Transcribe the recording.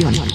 Producción.